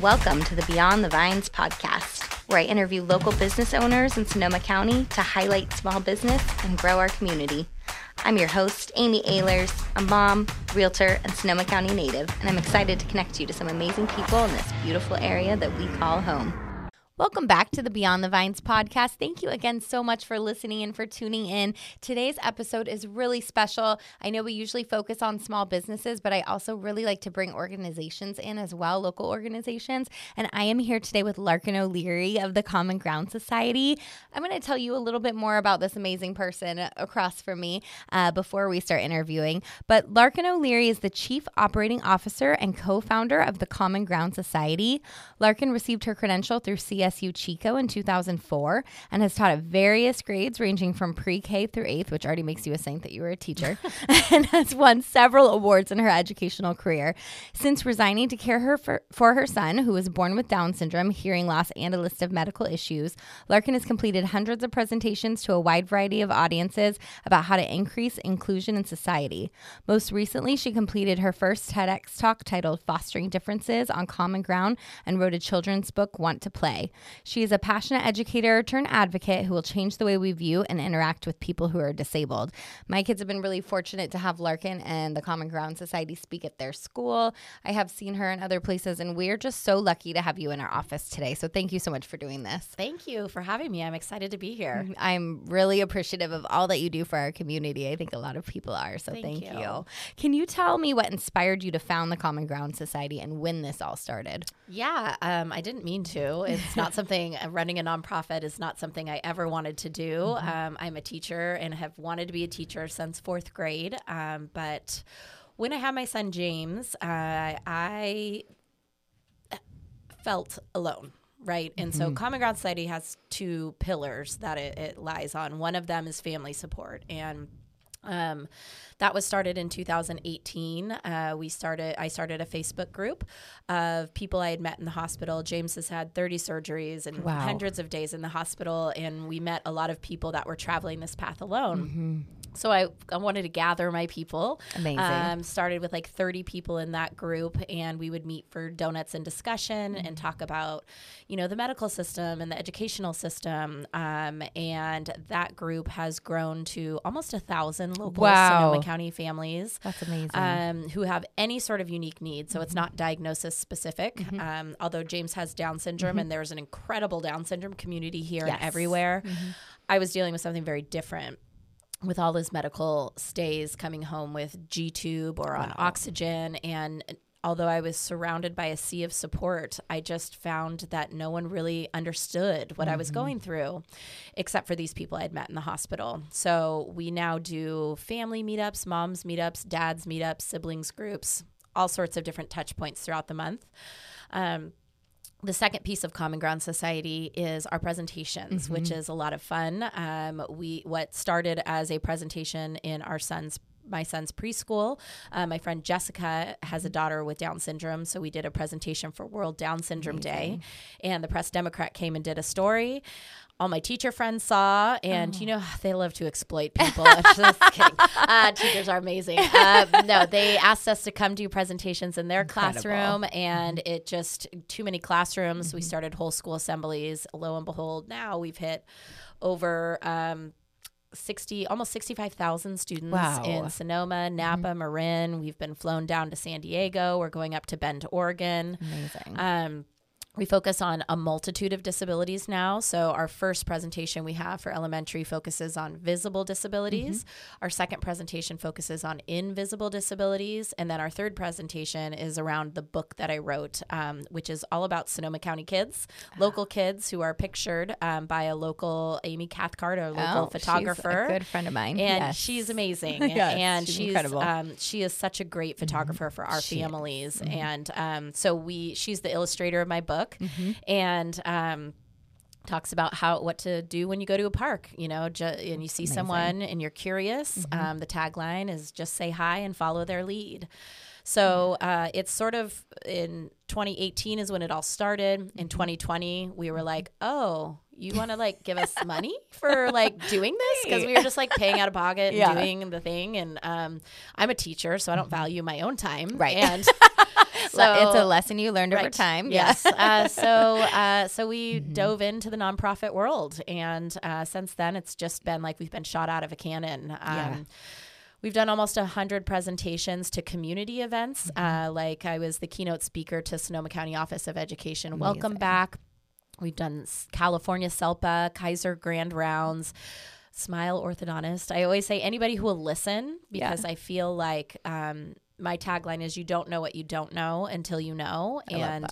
Welcome to the Beyond the Vines podcast, where I interview local business owners in Sonoma County to highlight small business and grow our community. I'm your host, Amy Ehlers, a mom, realtor, and Sonoma County native, and I'm excited to connect you to some amazing people in this beautiful area that we call home. Welcome back to the Beyond the Vines podcast. Thank you again so much for listening and for tuning in. Today's episode is really special. I know we usually focus on small businesses, but I also really like to bring organizations in as well, local organizations. And I am here today with Larkin O'Leary of the Common Ground Society. I'm going to tell you a little bit more about this amazing person across from me uh, before we start interviewing. But Larkin O'Leary is the Chief Operating Officer and co founder of the Common Ground Society. Larkin received her credential through CS CSU Chico in 2004 and has taught at various grades ranging from pre K through eighth, which already makes you a saint that you were a teacher, and has won several awards in her educational career. Since resigning to care her for, for her son, who was born with Down syndrome, hearing loss, and a list of medical issues, Larkin has completed hundreds of presentations to a wide variety of audiences about how to increase inclusion in society. Most recently, she completed her first TEDx talk titled Fostering Differences on Common Ground and wrote a children's book, Want to Play. She is a passionate educator turned advocate who will change the way we view and interact with people who are disabled. My kids have been really fortunate to have Larkin and the Common Ground Society speak at their school. I have seen her in other places, and we're just so lucky to have you in our office today. So thank you so much for doing this. Thank you for having me. I'm excited to be here. Mm-hmm. I'm really appreciative of all that you do for our community. I think a lot of people are. So thank, thank you. you. Can you tell me what inspired you to found the Common Ground Society and when this all started? Yeah, um, I didn't mean to. It's not something uh, running a nonprofit is not something I ever wanted to do. Mm-hmm. Um, I'm a teacher and have wanted to be a teacher since fourth grade. Um, but when I had my son James, uh, I felt alone right? And mm-hmm. so Common Ground Society has two pillars that it, it, lies on. One of them is family support. And um, that was started in 2018. Uh, we started. I started a Facebook group of people I had met in the hospital. James has had 30 surgeries and wow. hundreds of days in the hospital, and we met a lot of people that were traveling this path alone. Mm-hmm. So I, I wanted to gather my people. Amazing. Um, started with like 30 people in that group, and we would meet for donuts and discussion mm-hmm. and talk about, you know, the medical system and the educational system. Um, and that group has grown to almost a thousand local wow. Sonoma County families. That's amazing. Um, who have any sort of unique needs. So mm-hmm. it's not diagnosis specific. Mm-hmm. Um, although James has Down syndrome, mm-hmm. and there's an incredible Down syndrome community here yes. and everywhere. Mm-hmm. I was dealing with something very different with all his medical stays coming home with G tube or on oxygen. And although I was surrounded by a sea of support, I just found that no one really understood what mm-hmm. I was mm-hmm. going through, except for these people I'd met in the hospital. So we now do family meetups, moms meetups, dads meetups, siblings groups, all sorts of different touch points throughout the month. Um, the second piece of Common Ground Society is our presentations, mm-hmm. which is a lot of fun. Um, we what started as a presentation in our son's my son's preschool. Uh, my friend Jessica has a daughter with Down syndrome, so we did a presentation for World Down Syndrome Amazing. Day, and the Press Democrat came and did a story all my teacher friends saw, and oh. you know they love to exploit people. just kidding. Uh, teachers are amazing. Uh, no, they asked us to come do presentations in their Incredible. classroom, and mm-hmm. it just too many classrooms. Mm-hmm. We started whole school assemblies. Lo and behold, now we've hit over. Um, 60 almost 65,000 students wow. in Sonoma, Napa, mm-hmm. Marin. We've been flown down to San Diego. We're going up to Bend, Oregon. Amazing. Um, we focus on a multitude of disabilities now. So, our first presentation we have for elementary focuses on visible disabilities. Mm-hmm. Our second presentation focuses on invisible disabilities. And then our third presentation is around the book that I wrote, um, which is all about Sonoma County kids, local kids who are pictured um, by a local Amy Cathcart, a local oh, photographer. good friend of mine. And yes. she's amazing. yes, and she's, she's incredible. Um, she is such a great mm-hmm. photographer for our she families. Mm-hmm. And um, so, we she's the illustrator of my book book, mm-hmm. and um, talks about how what to do when you go to a park. You know, ju- and you see Amazing. someone and you're curious. Mm-hmm. Um, the tagline is just say hi and follow their lead. So uh, it's sort of in 2018 is when it all started. In 2020, mm-hmm. we were like, oh, you want to like give us money for like doing this because we were just like paying out of pocket and yeah. doing the thing and um, i'm a teacher so i don't mm-hmm. value my own time right and so, it's a lesson you learned right. over time. Yes. uh, so uh, so we mm-hmm. dove into the nonprofit world, and uh, since then it's just been like we've been shot out of a cannon. Um, yeah. We've done almost 100 presentations to community events. Mm-hmm. Uh, like I was the keynote speaker to Sonoma County Office of Education. Amazing. Welcome back. We've done California SELPA, Kaiser Grand Rounds. Smile orthodontist. I always say anybody who will listen because yeah. I feel like um, my tagline is you don't know what you don't know until you know. I and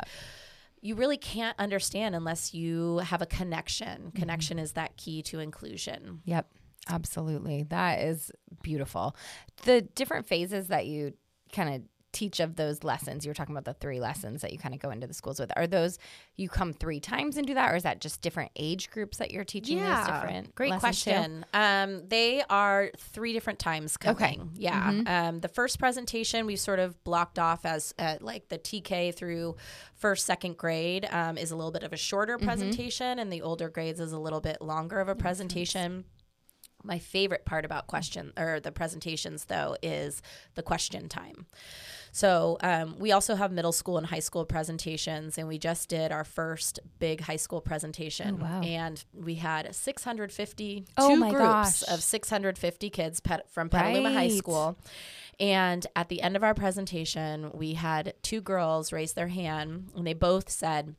you really can't understand unless you have a connection. Mm-hmm. Connection is that key to inclusion. Yep. Absolutely. That is beautiful. The different phases that you kind of teach of those lessons, you were talking about the three lessons that you kind of go into the schools with. Are those you come three times and do that, or is that just different age groups that you're teaching yeah, those different? Great question. Um, they are three different times coming. Okay. Yeah. Mm-hmm. Um, the first presentation we sort of blocked off as uh, like the TK through first, second grade um, is a little bit of a shorter mm-hmm. presentation, mm-hmm. and the older grades is a little bit longer of a presentation. My favorite part about question or the presentations though is the question time. So um, we also have middle school and high school presentations, and we just did our first big high school presentation, oh, wow. and we had 650 oh two groups gosh. of 650 kids pet, from Petaluma right. High School. And at the end of our presentation, we had two girls raise their hand, and they both said,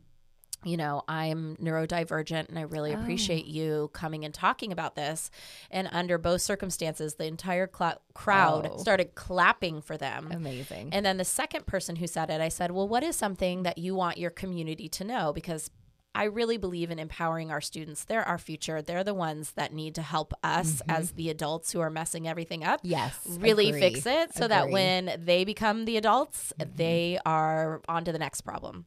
you know, I'm neurodivergent and I really oh. appreciate you coming and talking about this. And under both circumstances, the entire cl- crowd oh. started clapping for them. Amazing. And then the second person who said it, I said, Well, what is something that you want your community to know? Because I really believe in empowering our students. They're our future. They're the ones that need to help us mm-hmm. as the adults who are messing everything up. Yes. Really agree. fix it so agree. that when they become the adults, mm-hmm. they are on to the next problem.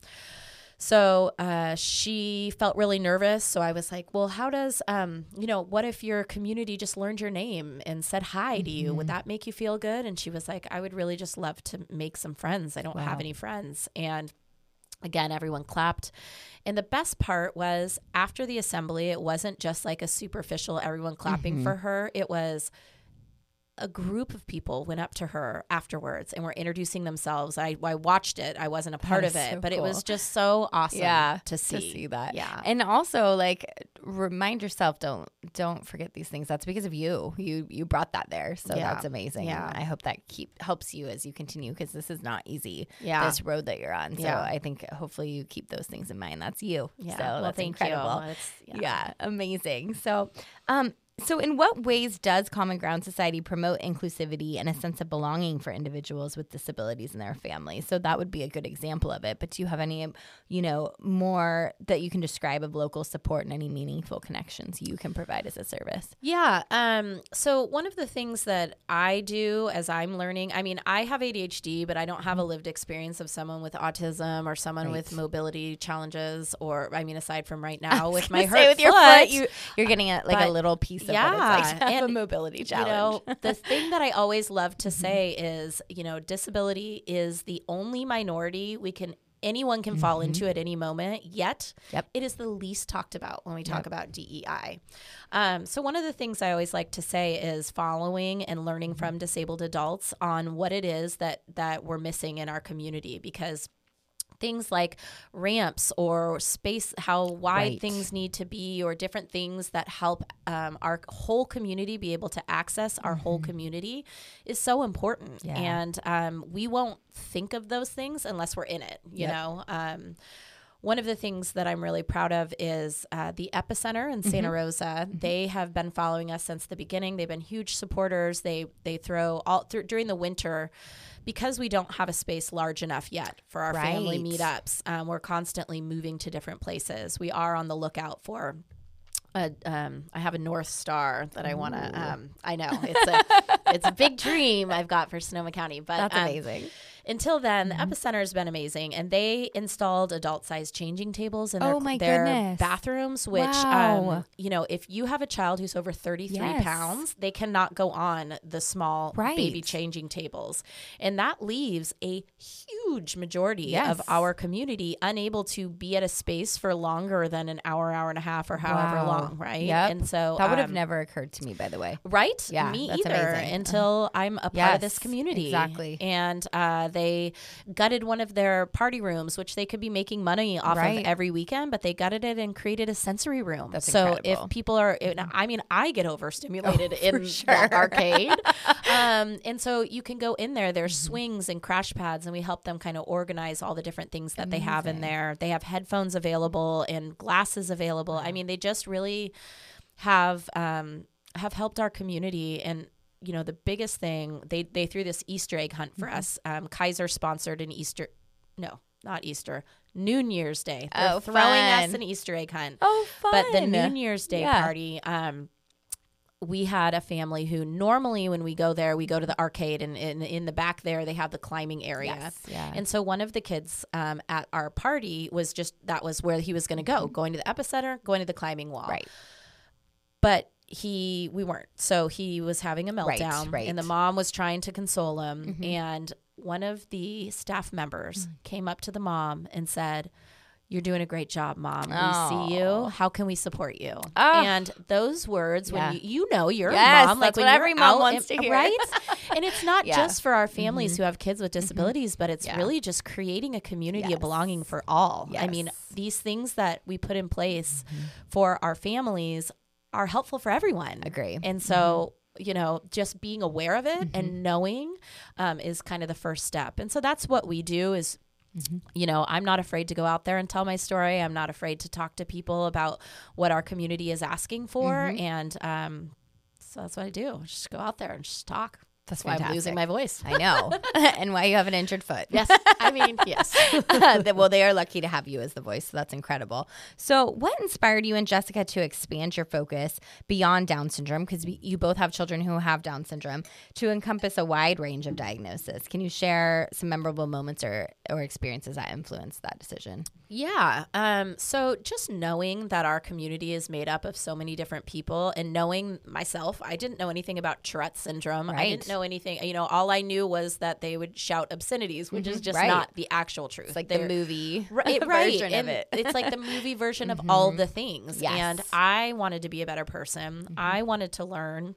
So uh, she felt really nervous. So I was like, well, how does, um, you know, what if your community just learned your name and said hi mm-hmm. to you? Would mm-hmm. that make you feel good? And she was like, I would really just love to make some friends. I don't wow. have any friends. And again, everyone clapped. And the best part was after the assembly, it wasn't just like a superficial everyone clapping mm-hmm. for her. It was, a group of people went up to her afterwards and were introducing themselves. I, I watched it. I wasn't a part of it, so but cool. it was just so awesome yeah, to see. to see that. Yeah. And also like remind yourself don't don't forget these things. That's because of you. You you brought that there. So yeah. that's amazing. Yeah. I hope that keep helps you as you continue because this is not easy. Yeah. This road that you're on. So yeah. I think hopefully you keep those things in mind. That's you. Yeah. So well, that's thank incredible. You. Yeah. yeah. Amazing. So um so, in what ways does Common Ground Society promote inclusivity and a sense of belonging for individuals with disabilities and their families? So, that would be a good example of it. But do you have any, you know, more that you can describe of local support and any meaningful connections you can provide as a service? Yeah. Um, so, one of the things that I do as I'm learning, I mean, I have ADHD, but I don't have a lived experience of someone with autism or someone right. with mobility challenges, or I mean, aside from right now with my hurt with foot, your foot, you, are getting a, like but, a little piece yeah, like to have and, a mobility challenge. You know, the thing that I always love to mm-hmm. say is, you know, disability is the only minority we can anyone can mm-hmm. fall into at any moment. Yet, yep. it is the least talked about when we talk yep. about DEI. Um, so, one of the things I always like to say is following and learning from disabled adults on what it is that that we're missing in our community because things like ramps or space, how wide right. things need to be, or different things that help um, our whole community be able to access our mm-hmm. whole community is so important. Yeah. And um, we won't think of those things unless we're in it, you yep. know? Um, one of the things that I'm really proud of is uh, the Epicenter in Santa mm-hmm. Rosa. Mm-hmm. They have been following us since the beginning. They've been huge supporters. They they throw all th- during the winter because we don't have a space large enough yet for our right. family meetups. Um, we're constantly moving to different places. We are on the lookout for a, um, I have a North Star that I want to. Um, I know it's a it's a big dream I've got for Sonoma County, but that's um, amazing until then, mm-hmm. the Epicenter has been amazing, and they installed adult-sized changing tables in their, oh their bathrooms. Which, wow. um, you know, if you have a child who's over thirty-three yes. pounds, they cannot go on the small right. baby changing tables, and that leaves a huge majority yes. of our community unable to be at a space for longer than an hour, hour and a half, or however wow. long. Right? Yep. And so that would have um, never occurred to me, by the way. Right? Yeah, me either. Amazing. Until I'm a part yes, of this community. Exactly. And uh, they gutted one of their party rooms, which they could be making money off right. of every weekend, but they gutted it and created a sensory room. That's so incredible. if people are, I mean, I get overstimulated oh, in sure. that arcade. um, and so you can go in there. There's mm-hmm. swings and crash pads, and we help them kind of organize all the different things that Amazing. they have in there. They have headphones available and glasses available. I mean, they just really have um, have helped our community and you know the biggest thing they they threw this easter egg hunt for mm-hmm. us um, kaiser sponsored an easter no not easter new year's day They're oh throwing fun. us an easter egg hunt oh fun. but the new year's day yeah. party um we had a family who normally when we go there we go to the arcade and in, in the back there they have the climbing area yes, yeah. and so one of the kids um, at our party was just that was where he was going to go mm-hmm. going to the epicenter going to the climbing wall right but he we weren't so he was having a meltdown right, right. and the mom was trying to console him mm-hmm. and one of the staff members mm-hmm. came up to the mom and said you're doing a great job, mom. We oh. see you. How can we support you? Oh. And those words, yeah. when you, you know you're yes, a mom, like when every mom wants to hear, right? and it's not yeah. just for our families mm-hmm. who have kids with mm-hmm. disabilities, but it's yeah. really just creating a community yes. of belonging for all. Yes. I mean, these things that we put in place mm-hmm. for our families are helpful for everyone. Agree. And so, mm-hmm. you know, just being aware of it mm-hmm. and knowing um, is kind of the first step. And so that's what we do is Mm-hmm. You know, I'm not afraid to go out there and tell my story. I'm not afraid to talk to people about what our community is asking for. Mm-hmm. And um, so that's what I do. Just go out there and just talk. That's why I'm losing my voice. I know. and why you have an injured foot. Yes. I mean, yes. well, they are lucky to have you as the voice. So that's incredible. So, what inspired you and Jessica to expand your focus beyond Down syndrome? Because you both have children who have Down syndrome to encompass a wide range of diagnosis. Can you share some memorable moments or, or experiences that influenced that decision? Yeah. Um, so, just knowing that our community is made up of so many different people and knowing myself, I didn't know anything about Tourette syndrome. Right. I didn't know know anything. You know, all I knew was that they would shout obscenities, which mm-hmm. is just right. not the actual truth. It's like They're, the movie right, right. version and of it. it's like the movie version mm-hmm. of all the things. Yes. And I wanted to be a better person. Mm-hmm. I wanted to learn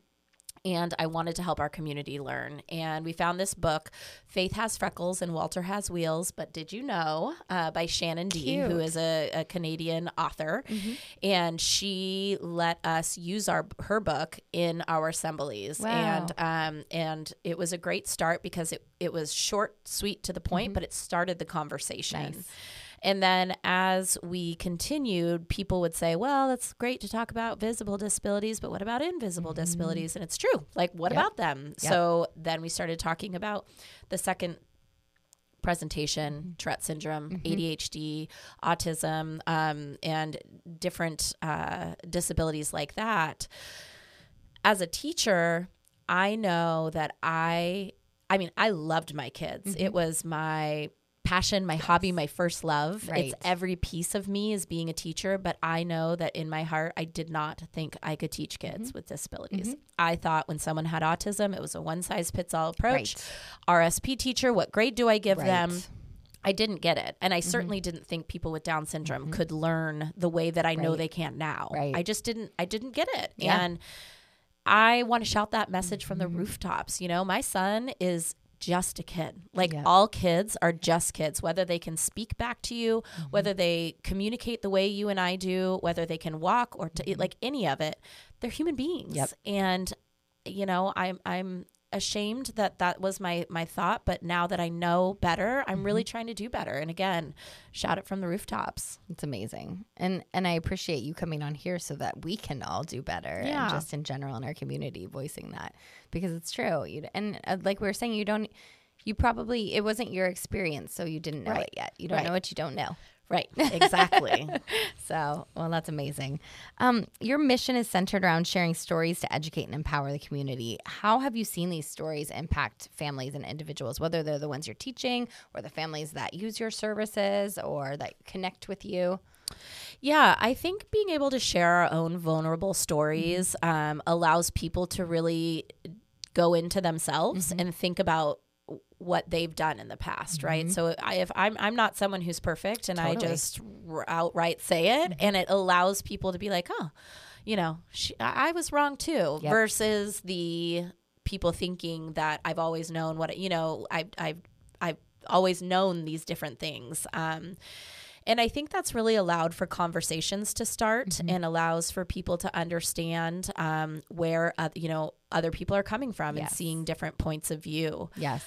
and I wanted to help our community learn. And we found this book, Faith Has Freckles and Walter Has Wheels, but Did You Know? Uh, by Shannon Dee, who is a, a Canadian author. Mm-hmm. And she let us use our her book in our assemblies. Wow. And um, and it was a great start because it, it was short, sweet, to the point, mm-hmm. but it started the conversation. Nice. And then as we continued, people would say, well, that's great to talk about visible disabilities, but what about invisible mm-hmm. disabilities? And it's true. Like, what yep. about them? Yep. So then we started talking about the second presentation. Tourette syndrome, mm-hmm. ADHD, autism, um, and different uh, disabilities like that. As a teacher, I know that I, I mean, I loved my kids. Mm-hmm. It was my passion, my yes. hobby, my first love. Right. It's every piece of me is being a teacher, but I know that in my heart, I did not think I could teach kids mm-hmm. with disabilities. Mm-hmm. I thought when someone had autism, it was a one size fits all approach. Right. RSP teacher, what grade do I give right. them? I didn't get it. And I mm-hmm. certainly didn't think people with Down syndrome mm-hmm. could learn the way that I know they can now. I just didn't I didn't get it. Yeah. And I want to shout that message from the mm-hmm. rooftops. You know, my son is just a kid. Like yeah. all kids are just kids, whether they can speak back to you, mm-hmm. whether they communicate the way you and I do, whether they can walk or t- mm-hmm. like any of it, they're human beings. Yep. And you know, I'm I'm ashamed that that was my my thought but now that i know better i'm mm-hmm. really trying to do better and again shout it from the rooftops it's amazing and and i appreciate you coming on here so that we can all do better yeah. and just in general in our community voicing that because it's true you and uh, like we were saying you don't you probably it wasn't your experience so you didn't know right. it yet you don't right. know what you don't know Right, exactly. so, well, that's amazing. Um, your mission is centered around sharing stories to educate and empower the community. How have you seen these stories impact families and individuals, whether they're the ones you're teaching or the families that use your services or that connect with you? Yeah, I think being able to share our own vulnerable stories mm-hmm. um, allows people to really go into themselves mm-hmm. and think about what they've done in the past, mm-hmm. right? So I, if I'm I'm not someone who's perfect, and totally. I just outright say it, mm-hmm. and it allows people to be like, oh, you know, she, I, I was wrong too, yep. versus the people thinking that I've always known what you know. I I've I've always known these different things. Um, and I think that's really allowed for conversations to start mm-hmm. and allows for people to understand um, where, uh, you know, other people are coming from yes. and seeing different points of view. Yes.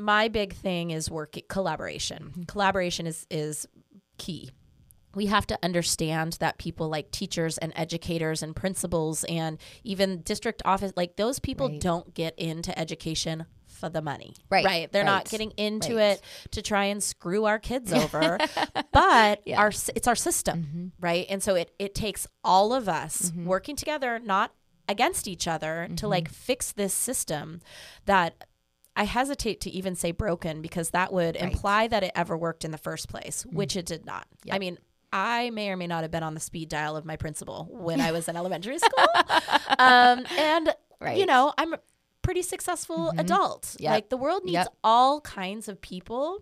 My big thing is work collaboration. Mm-hmm. Collaboration is is key we have to understand that people like teachers and educators and principals and even district office like those people right. don't get into education for the money right right they're right. not getting into right. it to try and screw our kids over but yeah. our it's our system mm-hmm. right and so it it takes all of us mm-hmm. working together not against each other mm-hmm. to like fix this system that I hesitate to even say broken because that would imply that it ever worked in the first place, which mm. it did not. Yep. I mean, I may or may not have been on the speed dial of my principal when I was in elementary school. Um, and, right. you know, I'm a pretty successful mm-hmm. adult. Yep. Like the world needs yep. all kinds of people.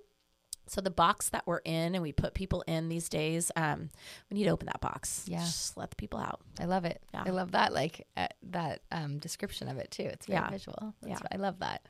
So the box that we're in and we put people in these days, um, we need to open that box. Yeah. Just let the people out. I love it. Yeah. I love that, like uh, that um, description of it too. It's very yeah. visual. That's yeah. I love that.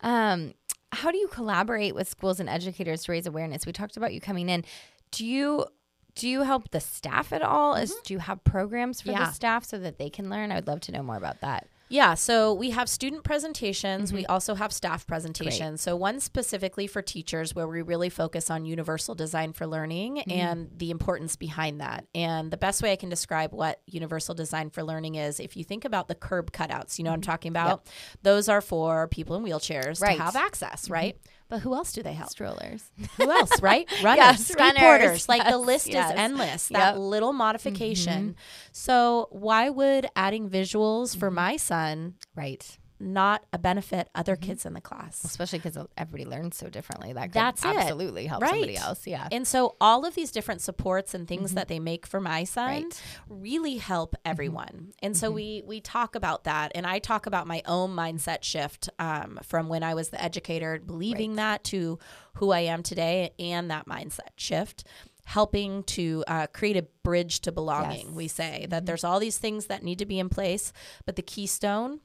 Um, how do you collaborate with schools and educators to raise awareness? We talked about you coming in. Do you do you help the staff at all? Mm-hmm. Is do you have programs for yeah. the staff so that they can learn? I would love to know more about that. Yeah, so we have student presentations. Mm-hmm. We also have staff presentations. Great. So one specifically for teachers where we really focus on universal design for learning mm-hmm. and the importance behind that. And the best way I can describe what universal design for learning is if you think about the curb cutouts, you know what I'm mm-hmm. talking about? Yep. Those are for people in wheelchairs right. to have access, mm-hmm. right? But who else do they help? Strollers. Who else, right? Runners, yes, skateboarders. Like yes, the list yes. is endless. Yep. That little modification. Mm-hmm. So why would adding visuals for mm-hmm. my son right not a benefit other mm-hmm. kids in the class. Especially because everybody learns so differently. That That's absolutely help right. somebody else. Yeah. And so all of these different supports and things mm-hmm. that they make for my son right. really help mm-hmm. everyone. Mm-hmm. And so mm-hmm. we we talk about that, and I talk about my own mindset shift um, from when I was the educator, believing right. that to who I am today, and that mindset shift helping to uh, create a bridge to belonging. Yes. We say that mm-hmm. there's all these things that need to be in place, but the keystone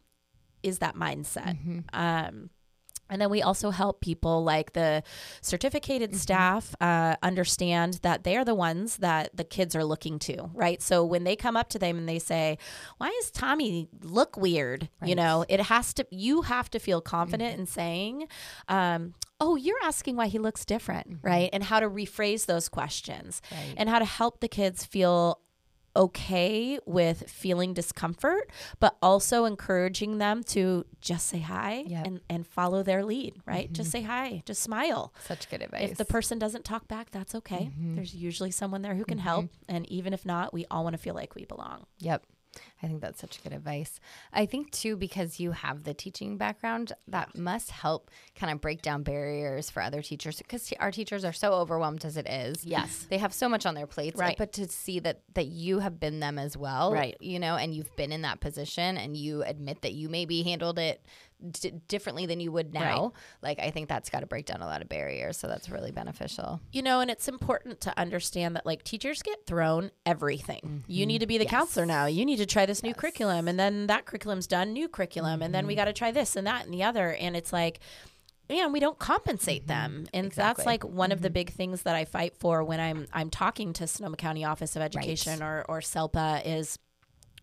is that mindset. Mm-hmm. Um, and then we also help people like the certificated mm-hmm. staff uh, understand that they're the ones that the kids are looking to, right? So when they come up to them and they say, "Why does Tommy look weird?" Right. You know, it has to. You have to feel confident mm-hmm. in saying, um, "Oh, you're asking why he looks different," mm-hmm. right? And how to rephrase those questions right. and how to help the kids feel okay with feeling discomfort, but also encouraging them to just say hi yep. and, and follow their lead, right? Mm-hmm. Just say hi, just smile. Such good advice. If the person doesn't talk back, that's okay. Mm-hmm. There's usually someone there who can mm-hmm. help. And even if not, we all want to feel like we belong. Yep. I think that's such good advice. I think too because you have the teaching background that must help kind of break down barriers for other teachers because our teachers are so overwhelmed as it is. Yes. They have so much on their plates, right? But to see that that you have been them as well, right? You know, and you've been in that position and you admit that you maybe handled it d- differently than you would now. Right. Like I think that's got to break down a lot of barriers, so that's really beneficial. You know, and it's important to understand that like teachers get thrown everything. Mm-hmm. You need to be the yes. counselor now. You need to try this yes. new curriculum and then that curriculum's done, new curriculum mm-hmm. and then we mm-hmm. got to try this and that and the other and it's like yeah, we don't compensate mm-hmm. them, and exactly. that's like one mm-hmm. of the mm-hmm. big things that I fight for when I'm I'm talking to Sonoma County Office of Education right. or or SELPA is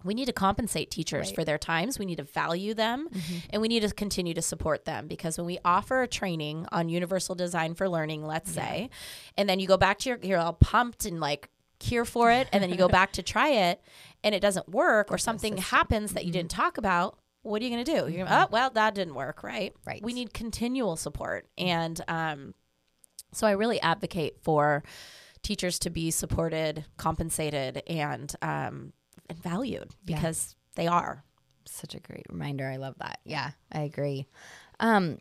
we need to compensate teachers right. for their times. We need to value them mm-hmm. and we need to continue to support them because when we offer a training on universal design for learning, let's yeah. say, and then you go back to your, you're all pumped and like here for it, and then you go back to try it and it doesn't work or something happens that you didn't mm-hmm. talk about, what are you going to do? You're mm-hmm. oh, well, that didn't work, right? Right. We need continual support. And um, so I really advocate for teachers to be supported, compensated, and um, and valued because yeah. they are. Such a great reminder. I love that. Yeah, I agree. Um,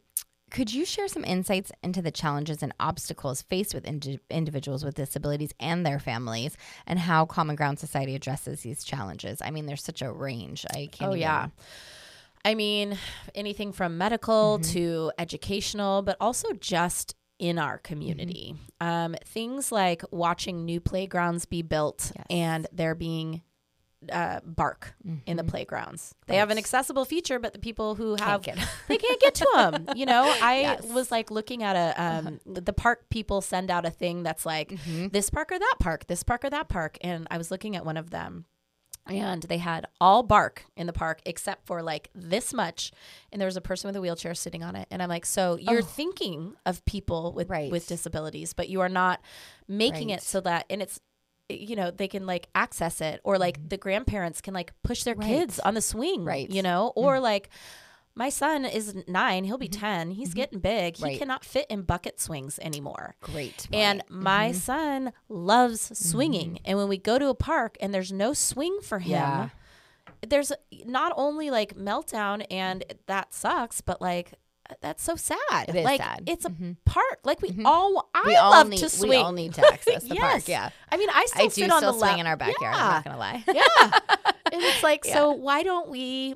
could you share some insights into the challenges and obstacles faced with indi- individuals with disabilities and their families, and how Common Ground Society addresses these challenges? I mean, there's such a range. I can't. Oh even... yeah. I mean, anything from medical mm-hmm. to educational, but also just in our community. Mm-hmm. Um, things like watching new playgrounds be built yes. and there being uh, bark in the playgrounds. They have an accessible feature, but the people who have get- they can't get to them. You know, I Yes. was like looking at a um, the park people send out a thing that's like this park or that park, this park or that park, and I was looking at one of them. And they had all bark in the park except for like this much, and there was a person with a wheelchair sitting on it. And I'm like, so you're thinking of people with Right. with disabilities, but you are not making Right. it so that, and it's you know they can like access it or like mm-hmm. the grandparents can like push their Right. kids on the swing Right. you know mm. or like my son is nine he'll be mm-hmm. 10 he's mm-hmm. getting big he Right. cannot fit in bucket swings anymore Great. and point. my son loves swinging mm. and when we go to a park and there's no swing for him Yeah. there's not only like meltdown and that sucks but like that's so sad It is like sad. it's a mm-hmm. park like we mm-hmm. all i we all love need to swing we all need to access the park. Yeah. I mean, I still I sit on still the swing lap- in our backyard. I'm not gonna lie. yeah. And it's like, so why don't we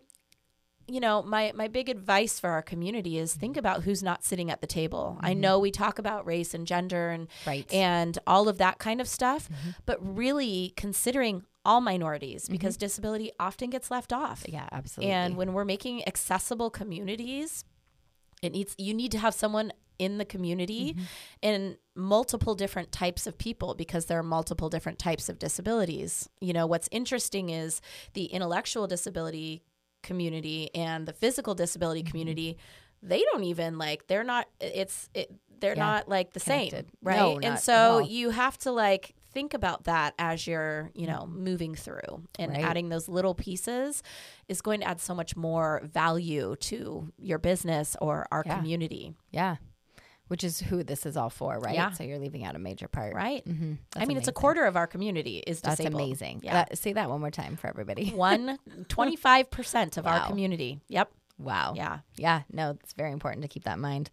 you know, my my big advice for our community is mm-hmm. think about who's not sitting at the table. I know we talk about race and gender and Right. and all of that kind of stuff, but really considering all minorities because disability often gets left off. Yeah, absolutely. And when we're making accessible communities, it needs you need to have someone in the community and multiple different types of people because there are multiple different types of disabilities. You know, what's interesting is the intellectual disability community and the physical disability community they don't even like they're not it's it, they're Yeah, not like the same right No, and so you have to like think about that as you're you know moving through and Right. adding those little pieces is going to add so much more value to your business or our Yeah. community yeah, which is who this is all for, right? Yeah. So you're leaving out a major part, right Mm-hmm. i mean it's a quarter of our community is That's amazing. yeah That- say that one more time for everybody. one 25% of Wow. our community yep Wow. yeah Yeah, no, it's very important to keep that in mind.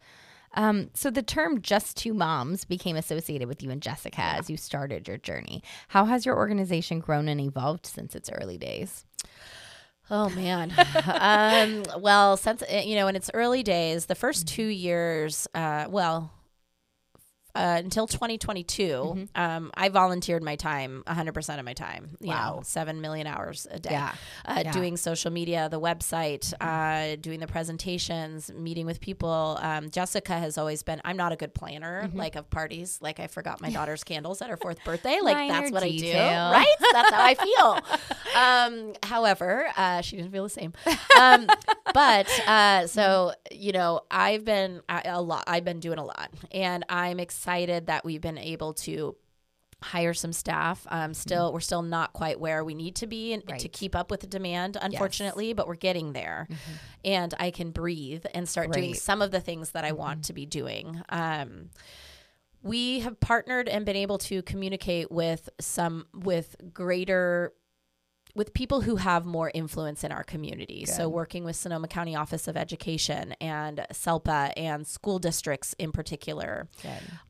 Um, so the term "just two moms" became associated with you and Jessica as you started your journey. How has your organization grown and evolved since its early days? Oh man. um, well, since uh, you know, in its early days, the first two years, uh, well, uh, until 2022, um, I volunteered my time, 100% of my time. You Wow. know, seven million hours a day. Yeah. Uh, Yeah. Doing social media, the website, uh, doing the presentations, meeting with people. Um, Jessica has always been. I'm not a good planner, like of parties. Like I forgot my daughter's candles at her fourth birthday. Like Minor that's what I do, right? That's how I feel. Um, however, uh, she didn't feel the same. Um, but uh, so you know, I've been a, a lot. I've been doing a lot, and I'm excited that we've been able to hire some staff. Um, still, we're still not quite where we need to be and to keep up with the demand, unfortunately, but we're getting there. And I can breathe and start doing some of the things that I want to be doing. Um, we have partnered and been able to communicate with some with greater with people who have more influence in our community. So working with Sonoma County Office of Education and SELPA and school districts in particular.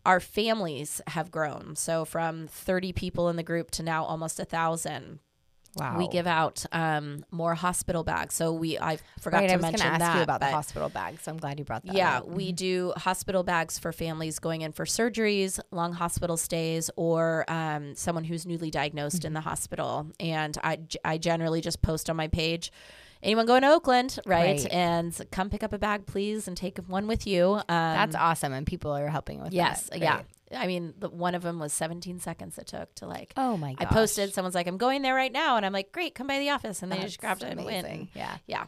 Our families have grown. So from 30 people in the group to now almost a thousand. Wow. We give out um, more hospital bags. So we I forgot right. to I was mention ask that. you about the hospital bag, so I'm glad you brought that. yeah, up. we do hospital bags for families going in for surgeries, long hospital stays, or um, someone who's newly diagnosed in the hospital. And I, I generally just post on my page. Anyone going to Oakland, right? Right. And come pick up a bag, please, and take one with you. Um, That's awesome, and people are helping with yes, that. yeah. Great. I mean, the, one of them was 17 seconds it took to like. Oh my god. I posted. Someone's like, "I'm going there right now," and I'm like, "Great, come by the office," and they That's just grabbed it and went. Yeah. Yeah.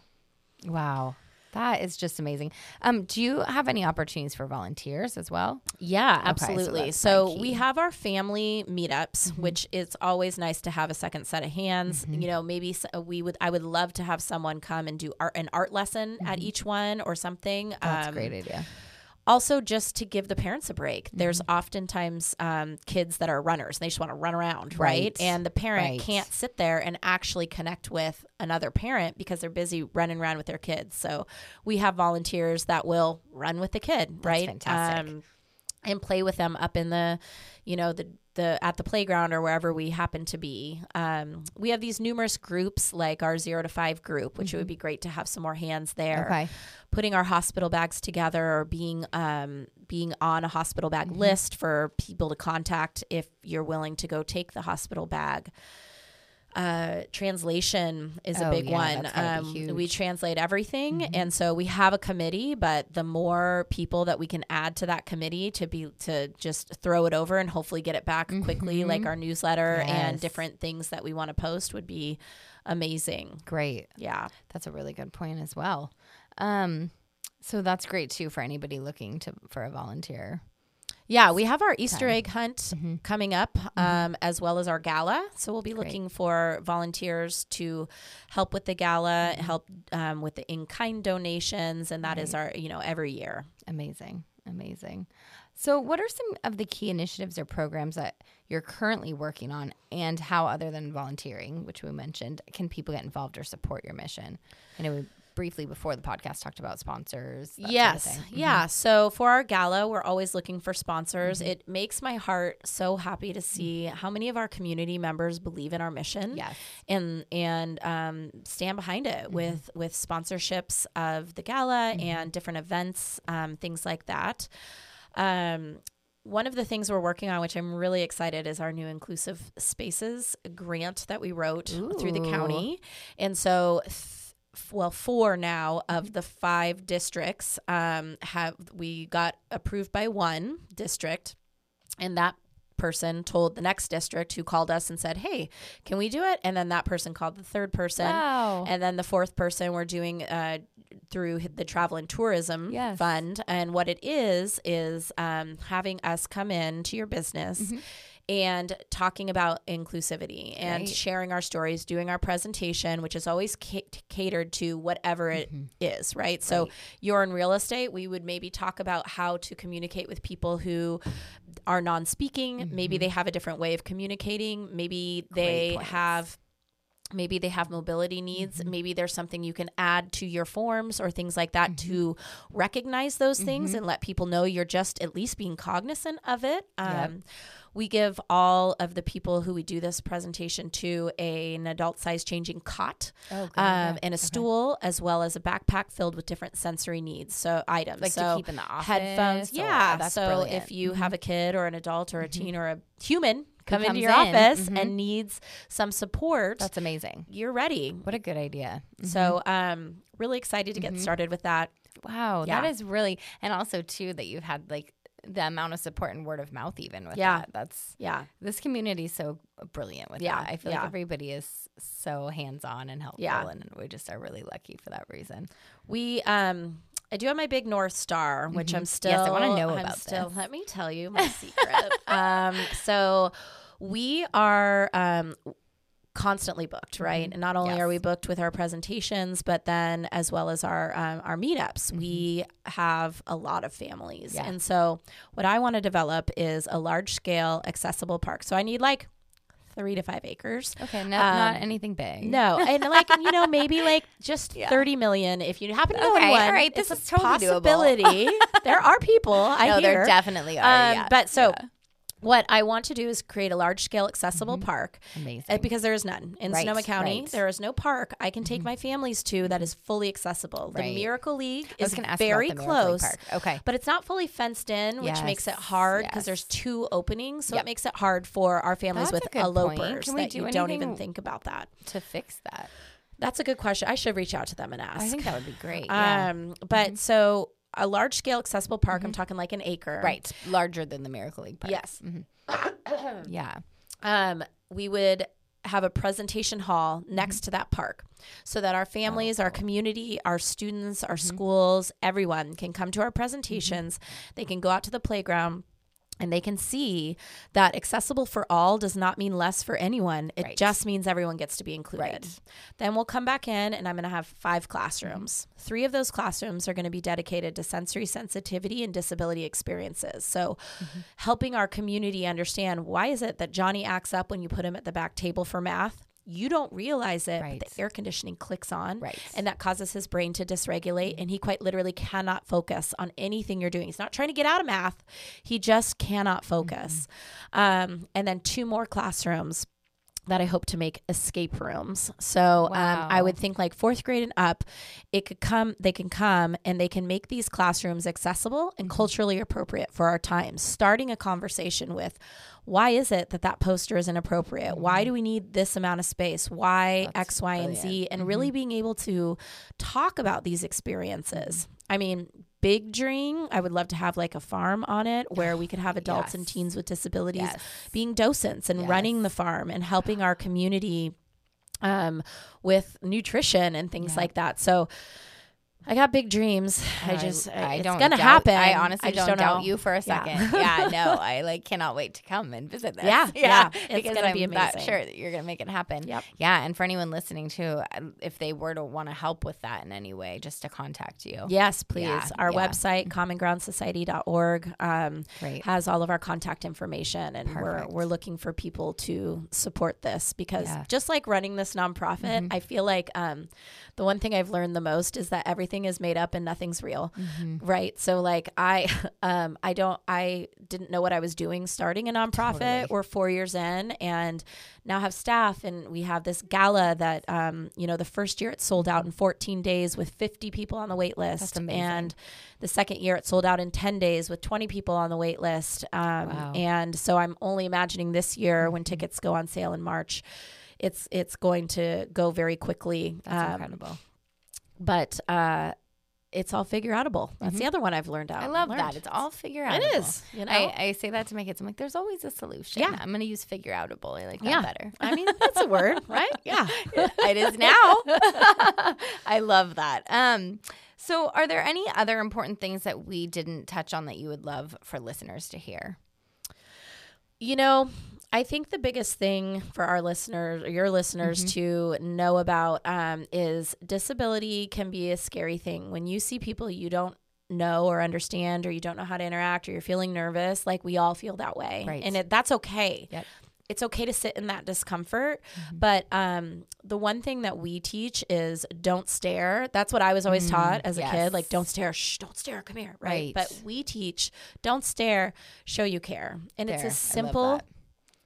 Wow. That is just amazing. Um, do you have any opportunities for volunteers as well? Yeah, absolutely. that's so probably we have our family meetups, which is always nice to have a second set of hands. You know, maybe uh, we would. I would love to have someone come and do art, an art lesson at each one or something. That's Um, a great idea. Also, just to give the parents a break. There's Mm-hmm. oftentimes um, kids that are runners. and They just want to run around, right? Right. And the parent Right. can't sit there and actually connect with another parent because they're busy running around with their kids. So we have volunteers that will run with the kid, right? Um, fantastic. And play with them up in the, you know, the the at the playground or wherever we happen to be. Um, we have these numerous groups like our zero to five group, which it would be great to have some more hands there Okay. putting our hospital bags together or being um, being on a hospital bag Mm-hmm. list for people to contact if you're willing to go take the hospital bag. Uh, translation is Oh, a big yeah, one. that's gotta be Um, we translate everything, Mm-hmm. and so we have a committee. But the more people that we can add to that committee to be to just throw it over and hopefully get it back quickly, like our newsletter and Mm-hmm. Different things that we want to post, would be amazing. Great. Yeah. That's a really good point as well. Um, so that's great too for anybody looking to for a volunteer. Yeah, we have our Easter egg hunt Mm-hmm. coming up, um, as well as our gala. So we'll be looking for volunteers to help with the gala, Mm-hmm. help um, with the in-kind donations, and that is our, you know, every year. Amazing. Amazing. So, what are some of the key initiatives or programs that you're currently working on, and how, other than volunteering, which we mentioned, can people get involved or support your mission? I know we briefly before the podcast talked about sponsors. that sort of yes. Mm-hmm. yeah. So for our gala, we're always looking for sponsors. It makes my heart so happy to see how many of our community members believe in our mission. Mm-hmm. Yes. and and um, stand behind it Mm-hmm. with with sponsorships of the gala and different events, um, things like that. Um, one of the things we're working on, which I'm really excited, is our new inclusive spaces grant that we wrote through the county, and so. Well, four now of the five districts um, have we got approved by one district, and that person told the next district who called us and said, "Hey, can we do it?" And then that person called the third person, Wow. and then the fourth person we're doing uh, through the travel and tourism Yes. fund. And what it is is um, having us come in to your business. Mm-hmm. And talking about inclusivity and Great. sharing our stories, doing our presentation, which is always ca- catered to whatever it Mm-hmm. is, right? So you're in real estate, we would maybe talk about how to communicate with people who are non-speaking. Maybe they have a different way of communicating. Maybe they Mm-hmm. have maybe they have mobility needs Mm-hmm. maybe there's something you can add to your forms or things like that to Mm-hmm. recognize those things and let people know you're just at least being cognizant of it um, we give all of the people who we do this presentation to a, an adult size changing cot Oh, um, yeah. and a stool as well as a backpack filled with different sensory needs so items Like to keep in the headphones office, or- yeah that's so brilliant. Mm-hmm. if you have a kid or an adult or a teen or a human come into your in. office Mhm. and needs some support That's amazing. you're ready. What a good idea. So, um, really excited to get started with that. Wow, Yeah. that is really, and also too that you've had like the amount of support and word of mouth even with Yeah. that. That's Yeah, this community is so brilliant with Yeah, that. I feel yeah. like everybody is so hands on and helpful, Yeah. and we just are really lucky for that reason. we. Um, I do have my big North Star, which I'm still. Mm-hmm. Yes, I wanna know I'm about still, this. Let me tell you my secret. um, so we are. Um, constantly booked right and not only Mm-hmm. Yes. are we booked with our presentations but then as well as our um, our meetups we have a lot of families Mm-hmm. Yeah. and so what i want to develop is a large scale accessible park so i need like three to five acres Okay, no, not Um, anything big. No, and like you know, maybe like just thirty million. If you happen to Okay, anyone, all right, this a is totally possibility. there are people I no, hear. there definitely are. Um, yeah. But so, what I want to do is create a large scale accessible park. amazing. uh, Because there is none in Right, Sonoma County, right. Mm-hmm. there is no park I can take my families to that is fully accessible. The Miracle League is very about the Miracle League close, Park. Okay. but it's not fully fenced in, which makes it hard because yes. there's two openings, so Yep. it makes it hard for our families That's with elopers that do you don't even think about that. to fix that, That's a good question. I should reach out to them and ask. I think that would be great. Yeah. Mm-hmm. Um, but so a large scale accessible park. I'm talking like an acre. right, larger than the Miracle League Park. Yes. Yeah. Um, we would have a presentation hall next Mm-hmm. to that park so that our families, Oh. our community, our students, our Mm-hmm. schools, everyone can come to our presentations. They can go out to the playground. And they can see that accessible for all does not mean less for anyone. It Right. just means everyone gets to be included. Right. Then we'll come back in and I'm going to have five classrooms. Mm-hmm. Three of those classrooms are going to be dedicated to sensory sensitivity and disability experiences. So, mm-hmm. helping our community understand why is it that Johnny acts up when you put him at the back table for math? You don't realize it, Right. but the air conditioning clicks on, Right. and that causes his brain to dysregulate, and he quite literally cannot focus on anything you're doing. He's not trying to get out of math; he just cannot focus. Um, and then two more classrooms that I hope to make escape rooms. So wow. um, I would think like fourth grade and up, it could come, they can come and they can make these classrooms accessible and mm-hmm. culturally appropriate for our times. Starting a conversation with, why is it that that poster is inappropriate? Mm-hmm. Why do we need this amount of space? Why That's X, Y, brilliant. and Z? And mm-hmm. really being able to talk about these experiences. Mm-hmm. I mean, big dream. I would love to have like a farm on it where we could have adults yes. and teens with disabilities yes. being docents and yes. running the farm and helping our community um, with nutrition and things yeah. like that. So I got big dreams. I just, I, I it's don't gonna doubt, happen. I honestly I don't, don't doubt you for a second. Yeah. yeah, no, I like cannot wait to come and visit this. Yeah, yeah, yeah. it's gonna I'm be amazing. sure that you're gonna make it happen. Yep. Yeah, and for anyone listening too, if they were to want to help with that in any way, just to contact you. Yes, please. Yeah, our yeah. website, commongroundsociety.org, um, has all of our contact information, and Perfect. we're we're looking for people to support this because just like running this nonprofit, mm-hmm. I feel like um, the one thing I've learned the most is that everything is made up and nothing's real. Mm-hmm. Right. So like I um I don't I didn't know what I was doing starting a nonprofit. Totally. We're four years in and now have staff and we have this gala that um, you know, the first year it sold out in 14 days with 50 people on the wait list. And the second year it sold out in 10 days with 20 people on the wait list. Um, wow. and so I'm only imagining this year when mm-hmm. tickets go on sale in March it's it's going to go very quickly. That's um, incredible. But uh, it's all figure outable. That's mm-hmm. the other one I've learned out. I love that. It's all figure outable. It is. You know, I, I say that to my kids. I'm like, there's always a solution. Yeah. I'm going to use figure outable. I like that yeah. better. I mean, that's a word, right? Yeah. it is now. I love that. Um, so, are there any other important things that we didn't touch on that you would love for listeners to hear? You know, I think the biggest thing for our listeners or your listeners mm-hmm. to know about um, is disability can be a scary thing. When you see people you don't know or understand or you don't know how to interact or you're feeling nervous, like we all feel that way. Right. And it, that's okay. Yep. It's okay to sit in that discomfort, mm-hmm. but um, the one thing that we teach is don't stare. That's what I was always mm, taught as yes. a kid. Like, don't stare. Shh, don't stare. Come here. Right? right. But we teach don't stare. Show you care, and there. it's as simple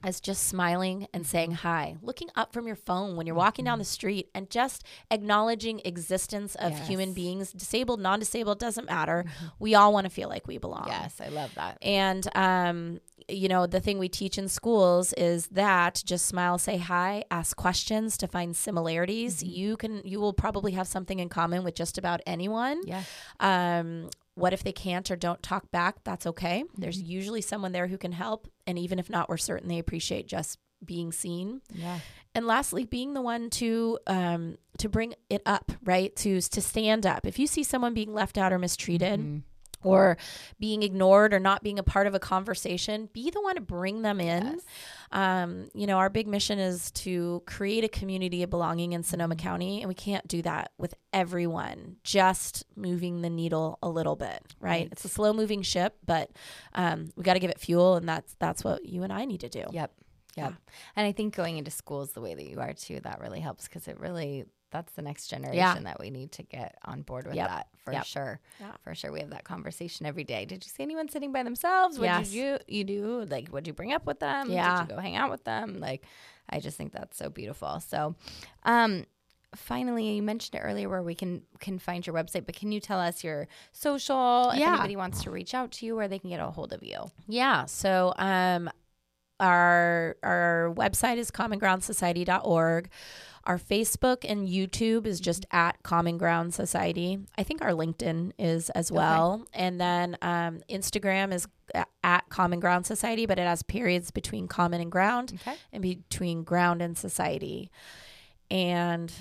as just smiling and saying hi, looking up from your phone when you're walking down the street and just acknowledging existence of yes. human beings, disabled, non-disabled, doesn't matter. Mm-hmm. We all want to feel like we belong. Yes, I love that. And um, you know, the thing we teach in schools is that just smile, say hi, ask questions to find similarities. Mm-hmm. You can you will probably have something in common with just about anyone. Yeah. Um, what if they can't or don't talk back? That's okay. Mm-hmm. There's usually someone there who can help. And even if not, we're certain they appreciate just being seen. Yeah. And lastly, being the one to um, to bring it up, right? To to stand up. If you see someone being left out or mistreated, mm-hmm or being ignored or not being a part of a conversation, be the one to bring them in. Yes. Um, you know, our big mission is to create a community of belonging in Sonoma County, and we can't do that with everyone just moving the needle a little bit, right? right. It's a slow moving ship, but um, we got to give it fuel, and that's that's what you and I need to do. Yep. Yep. Yeah. And I think going into schools the way that you are too, that really helps because it really that's the next generation yeah. that we need to get on board with yep. that for yep. sure. Yeah. For sure. We have that conversation every day. Did you see anyone sitting by themselves? What yes. did you you do? Like what did you bring up with them? Yeah. Did you go hang out with them? Like I just think that's so beautiful. So um finally you mentioned it earlier where we can can find your website but can you tell us your social if anybody wants to reach out to you where they can get a hold of you yeah so um our our website is commongroundsociety.org our Facebook and YouTube is just at Common Ground Society. I think our LinkedIn is as well. Okay. And then um, Instagram is at Common Ground Society, but it has periods between common and ground okay. and between ground and society. And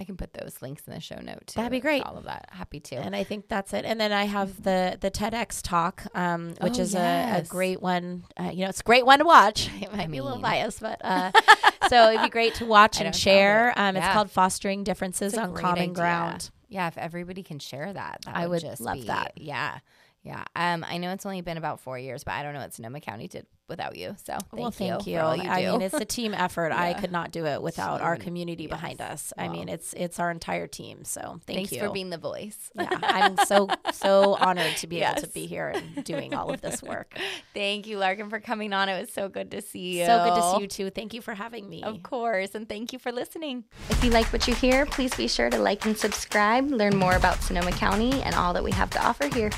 I can put those links in the show note too. That'd be great. All of that. Happy to. And I think that's it. And then I have the the TEDx talk, um, which oh, is yes. a, a, great one. Uh, you know, it's a great one to watch. It might I be a little biased, but uh, so it'd be great to watch and share. Um, yeah. It's called Fostering Differences on Common idea. Ground. Yeah, if everybody can share that, that I would, would just love be, that. Yeah. Yeah. Um, I know it's only been about four years, but I don't know what Sonoma County did without you. So thank well, thank you. you. you I mean, it's a team effort. yeah. I could not do it without so our community yes. behind us. Well, I mean, it's it's our entire team. So thank thanks you for being the voice. yeah, I'm so so honored to be yes. able to be here and doing all of this work. thank you, Larkin, for coming on. It was so good to see you. So good to see you too. Thank you for having me. Of course, and thank you for listening. If you like what you hear, please be sure to like and subscribe. Learn more about Sonoma County and all that we have to offer here.